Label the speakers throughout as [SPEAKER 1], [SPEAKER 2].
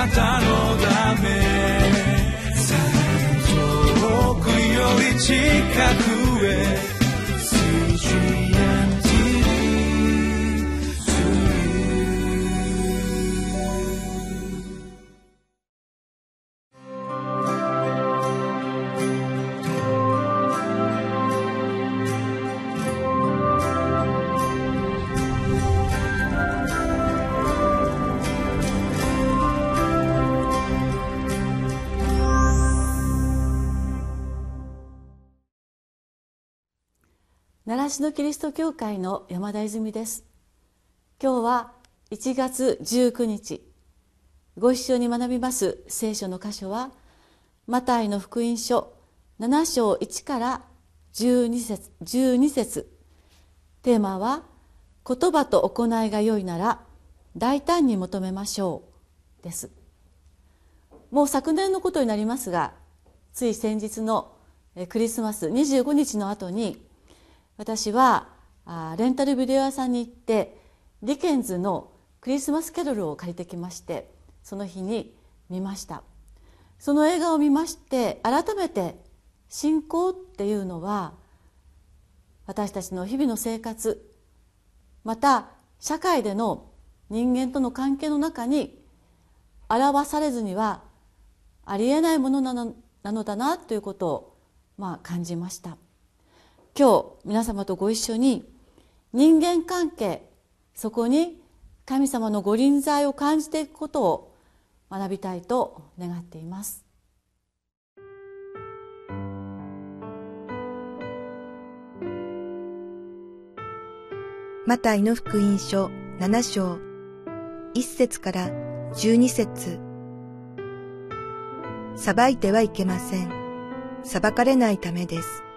[SPEAKER 1] なたのため。遠くより近く。
[SPEAKER 2] 習志野キリスト教会の山田泉です。今日は1月19日。ご一緒に学びます聖書の箇所はマタイの福音書7章1から12節 ,12 節。テーマは「言葉と行いが良いなら大胆に求めましょう」です。もう昨年のことになりますがつい先日のクリスマス25日の後に私はレンタルビデオ屋さんに行ってディケンズのクリスマスキャロルを借りてきましてその日に見ましたその映画を見まして改めて信仰っていうのは私たちの日々の生活また社会での人間との関係の中に表されずにはありえないものなのなのだなということをまあ感じました。今日皆様とご一緒に人間関係そこに神様のご臨在を感じていくことを学びたいと願っています
[SPEAKER 3] マタイの福音書7章1節から12節裁いてはいけません。裁かれないためです。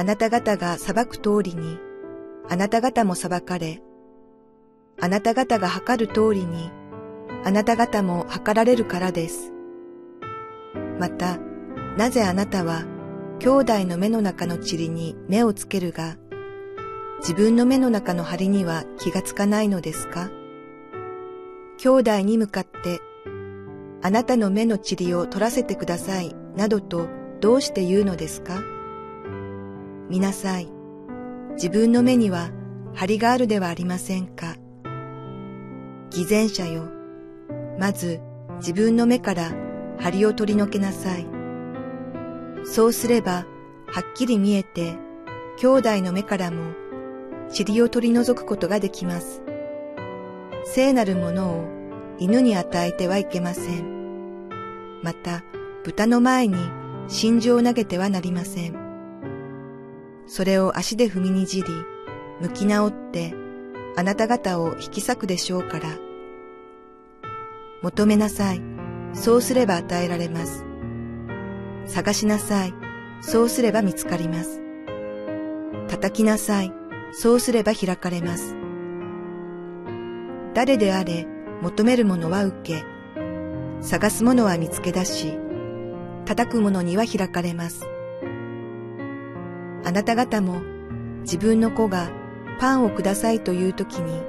[SPEAKER 3] あなた方が裁く通りに、あなた方も裁かれ、あなた方が測る通りに、あなた方も測られるからです。また、なぜあなたは、兄弟の目の中の塵に目をつけるが、自分の目の中の針には気がつかないのですか？兄弟に向かって、あなたの目の塵を取らせてください、などとどうして言うのですか？見なさい。自分の目には針があるではありませんか。偽善者よ。まず自分の目から針を取り除けなさい。そうすればはっきり見えて兄弟の目からも塵を取り除くことができます。聖なるものを犬に与えてはいけません。また豚の前に真珠を投げてはなりません。それを足で踏みにじり、向き直って、あなた方を引き裂くでしょうから。求めなさい。そうすれば与えられます。探しなさい。そうすれば見つかります。叩きなさい。そうすれば開かれます。誰であれ、求めるものは受け、探すものは見つけ出し、叩くものには開かれます。あなた方も自分の子がパンをくださいという時に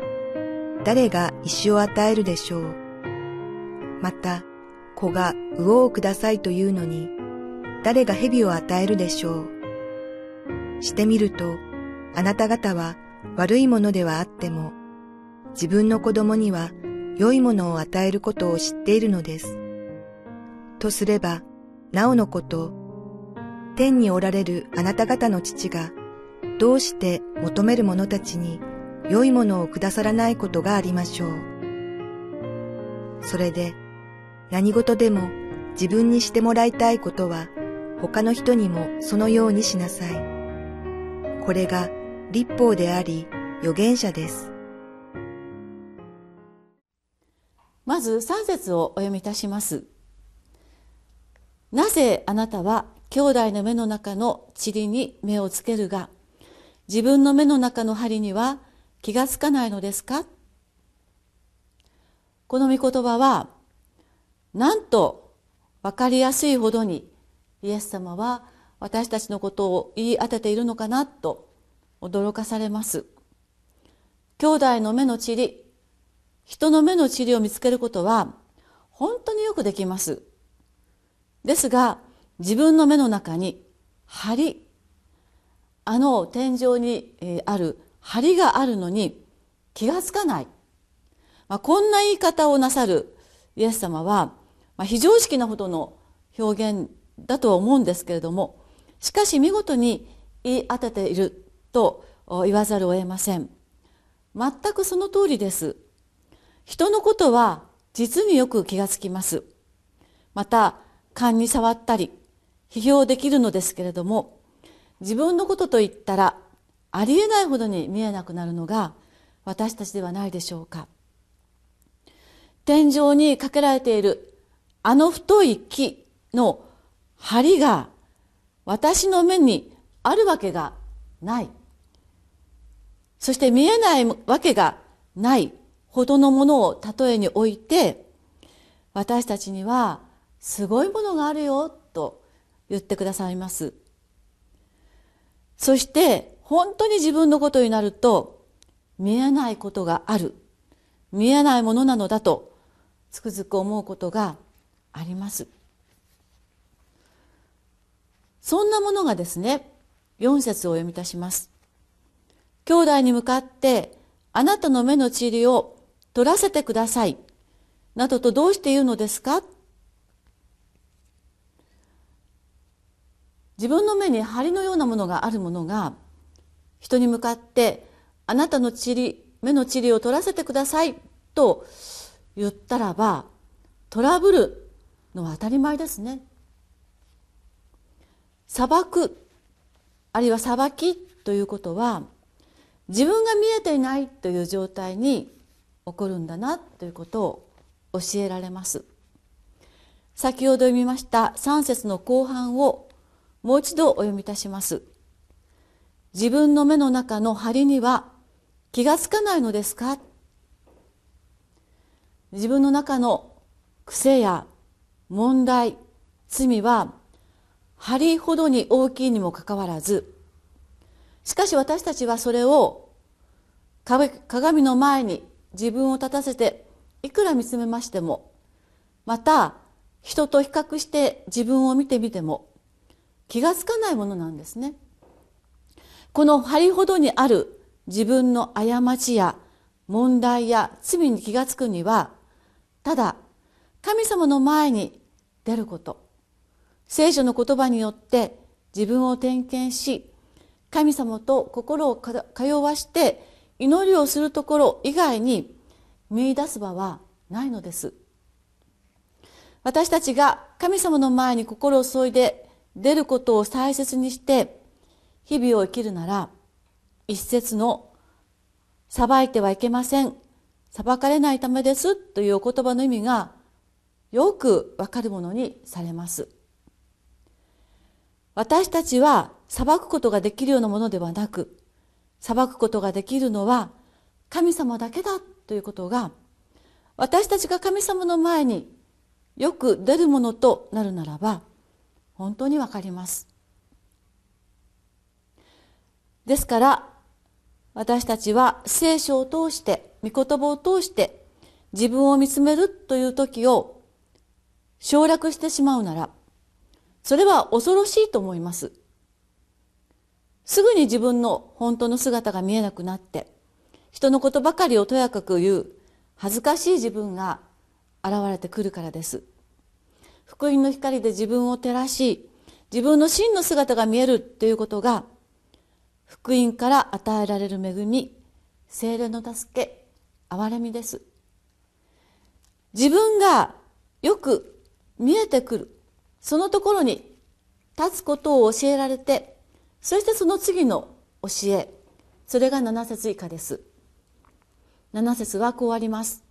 [SPEAKER 3] 誰が石を与えるでしょう？また子が魚をくださいというのに誰が蛇を与えるでしょう？してみるとあなた方は悪いものではあっても自分の子供には良いものを与えることを知っているのです。とすれば、なおのこと天におられるあなた方の父が、どうして求める者たちに良いものをくださらないことがありましょう。それで、何事でも自分にしてもらいたいことは、他の人にもそのようにしなさい。これが立法であり、預言者です。
[SPEAKER 2] まず3節をお読みいたします。なぜあなたは兄弟の目の中の塵に目をつけるが、自分の目の中の針には気がつかないのですか？この御言葉は、なんと分かりやすいほどにイエス様は私たちのことを言い当てているのかなと驚かされます。兄弟の目の塵、人の目の塵を見つけることは本当によくできますですが自分の目の中に針。あの天井にある針があるのに気がつかない、まあ、こんな言い方をなさるイエス様は、まあ、非常識なほどの表現だとは思うんですけれどもしかし見事に言い当てていると言わざるを得ません。全くその通りです。人のことは実によく気がつきます。また勘に触ったり批評できるのですけれども自分のことといったらありえないほどに見えなくなるのが私たちではないでしょうか。天井にかけられているあの太い木の梁が私の目にあるわけがない。そして見えないわけがないほどのものを例えにおいて私たちにはすごいものがあるよ言ってくださいます。そして本当に自分のことになると見えないことがある。見えないものなのだとつくづく思うことがあります。そんなものがですね4節を読み出します。兄弟に向かってあなたの目の塵を取らせてください。などとどうして言うのですか？自分の目に針のようなものがあるものが人に向かってあなたの塵目の塵を取らせてくださいと言ったらばトラブルのは当たり前ですね。裁くあるいは裁きということは自分が見えていないという状態に起こるんだなということを教えられます。先ほど読みました3節の後半をもう一度お読みいたします。自分の目の中の針には気がつかないのですか？自分の中の癖や問題、罪は針ほどに大きいにもかかわらず、しかし私たちはそれを鏡の前に自分を立たせていくら見つめましても、また人と比較して自分を見てみても気がつかないものなんですね。この針ほどにある自分の過ちや問題や罪に気がつくにはただ神様の前に出ること聖書の言葉によって自分を点検し神様と心を通わして祈りをするところ以外に見出す場はないのです私たちが神様の前に心を注いで出ることを大切にして日々を生きるなら一節の裁いてはいけません。裁かれないためです。というお言葉の意味がよくわかるものにされます。私たちは裁くことができるようなものではなく裁くことができるのは神様だけだ。ということが私たちが神様の前によく出るものとなるならば本当にわかります。ですから私たちは聖書を通して御言葉を通して自分を見つめるという時を省略してしまうならそれは恐ろしいと思います。すぐに自分の本当の姿が見えなくなって人のことばかりをとやかく言う恥ずかしい自分が現れてくるからです。福音の光で自分を照らし自分の真の姿が見えるということが福音から与えられる恵み精霊の助け憐れみです。自分がよく見えてくるそのところに立つことを教えられてそしてその次の教えそれが7節以下です。7節はこうあります。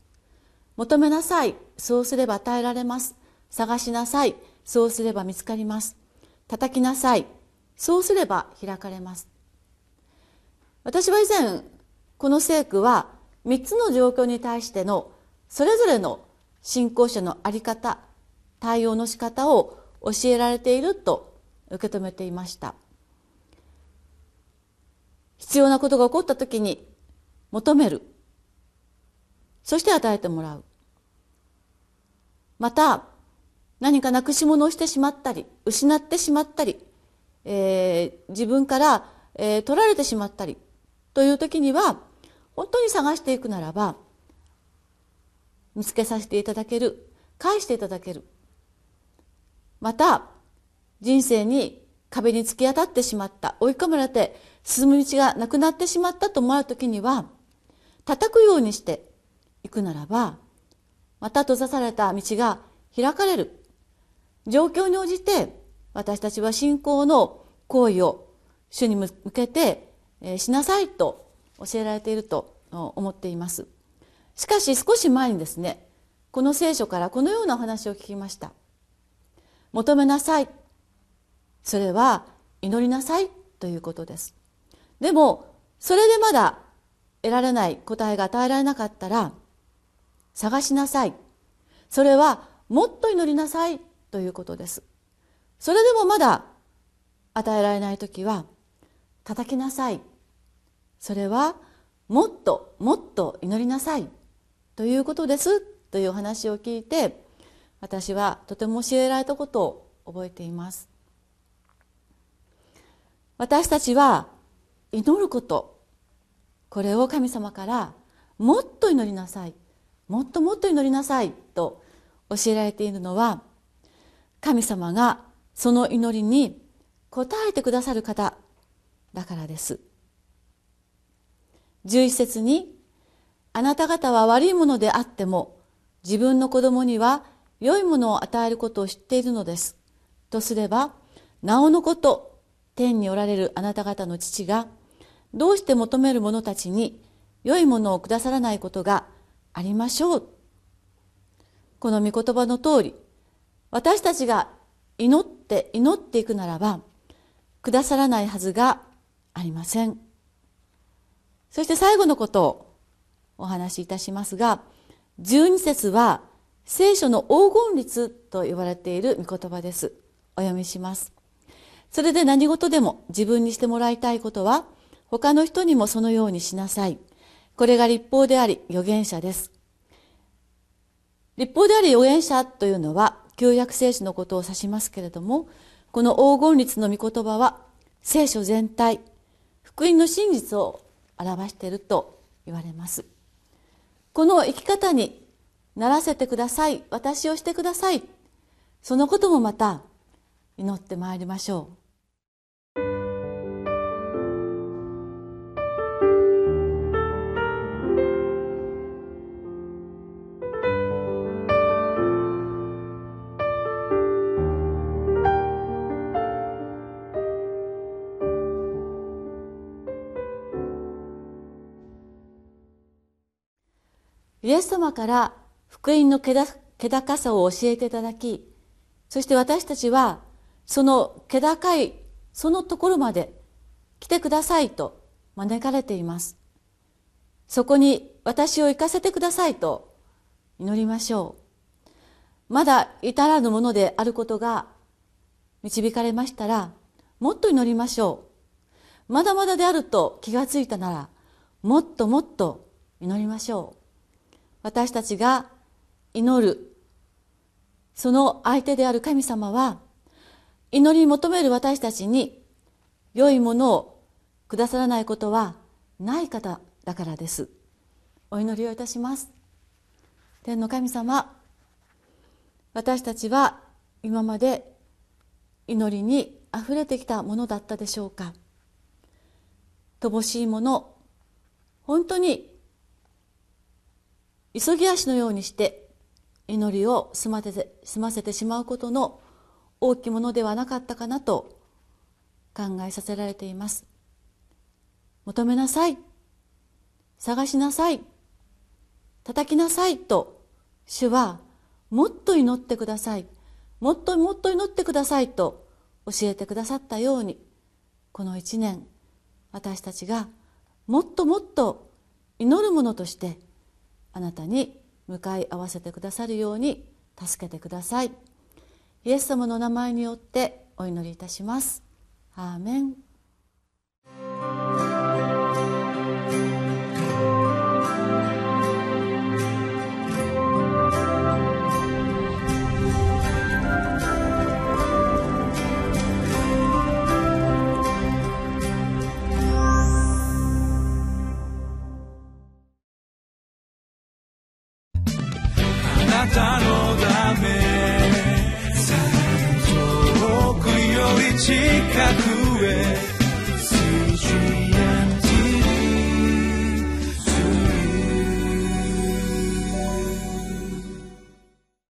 [SPEAKER 2] 求めなさいそうすれば与えられます。探しなさい。そうすれば見つかります。叩きなさい。そうすれば開かれます。私は以前この聖句は3つの状況に対してのそれぞれの信仰者の在り方対応の仕方を教えられていると受け止めていました。必要なことが起こった時に求める。そして与えてもらう。また何かなくし物をしてしまったり失ってしまったり、えー、自分から、えー、取られてしまったりという時には本当に探していくならば見つけさせていただける返していただける。また人生に壁に突き当たってしまった追い込まれて進む道がなくなってしまったと思う時には叩くようにしていくならばまた閉ざされた道が開かれる。状況に応じて私たちは信仰の行為を主に向けてしなさいと教えられていると思っています。しかし少し前にですねこの聖書からこのようなお話を聞きました。求めなさい。それは祈りなさいということです。でもそれでまだ得られない答えが与えられなかったら探しなさい。それはもっと祈りなさいということです。それでもまだ与えられない時は叩きなさい。それはもっともっと祈りなさい。ということです。というお話を聞いて私はとても教えられたことを覚えています。私たちは祈ること。これを神様からもっと祈りなさい。もっともっと祈りなさい。と教えられているのは神様がその祈りに応えてくださる方だからです。11節にあなた方は悪いものであっても自分の子供には良いものを与えることを知っているのです。とすればなおのこと天におられるあなた方の父がどうして求める者たちに良いものをくださらないことがありましょう。この御言葉の通り私たちが祈って祈っていくならばくださらないはずがありません。そして最後のことをお話しいたしますが12節は聖書の黄金律と言われている御言葉です。お読みします。それで何事でも自分にしてもらいたいことは他の人にもそのようにしなさい。これが立法であり預言者です。立法であり預言者というのは旧約聖書のことを指しますけれどもこの黄金律の御言葉は聖書全体福音の真実を表していると言われます。この生き方にならせてください私をしてくださいそのこともまた祈ってまいりましょう。イエス様から福音の気高さを教えていただきそして私たちはその気高いそのところまで来てくださいと招かれています。そこに私を行かせてくださいと祈りましょう。まだ至らぬものであることが導かれましたらもっと祈りましょう。まだまだであると気がついたならもっともっと祈りましょう。私たちが祈る。その相手である神様は祈り求める私たちに良いものをくださらないことはない方だからです。お祈りをいたします。天の神様私たちは今まで祈りにあふれてきたものだったでしょうか。乏しいもの本当に急ぎ足のようにして祈りを済ませて済ませてしまうことの大きいものではなかったかなと考えさせられています。求めなさい。探しなさい。叩きなさいと主はもっと祈ってください。もっともっと祈ってくださいと教えてくださったようにこの一年私たちがもっともっと祈るものとしてあなたに向かい合わせてくださるように助けてください。イエス様の名前によってお祈りいたします。アーメン。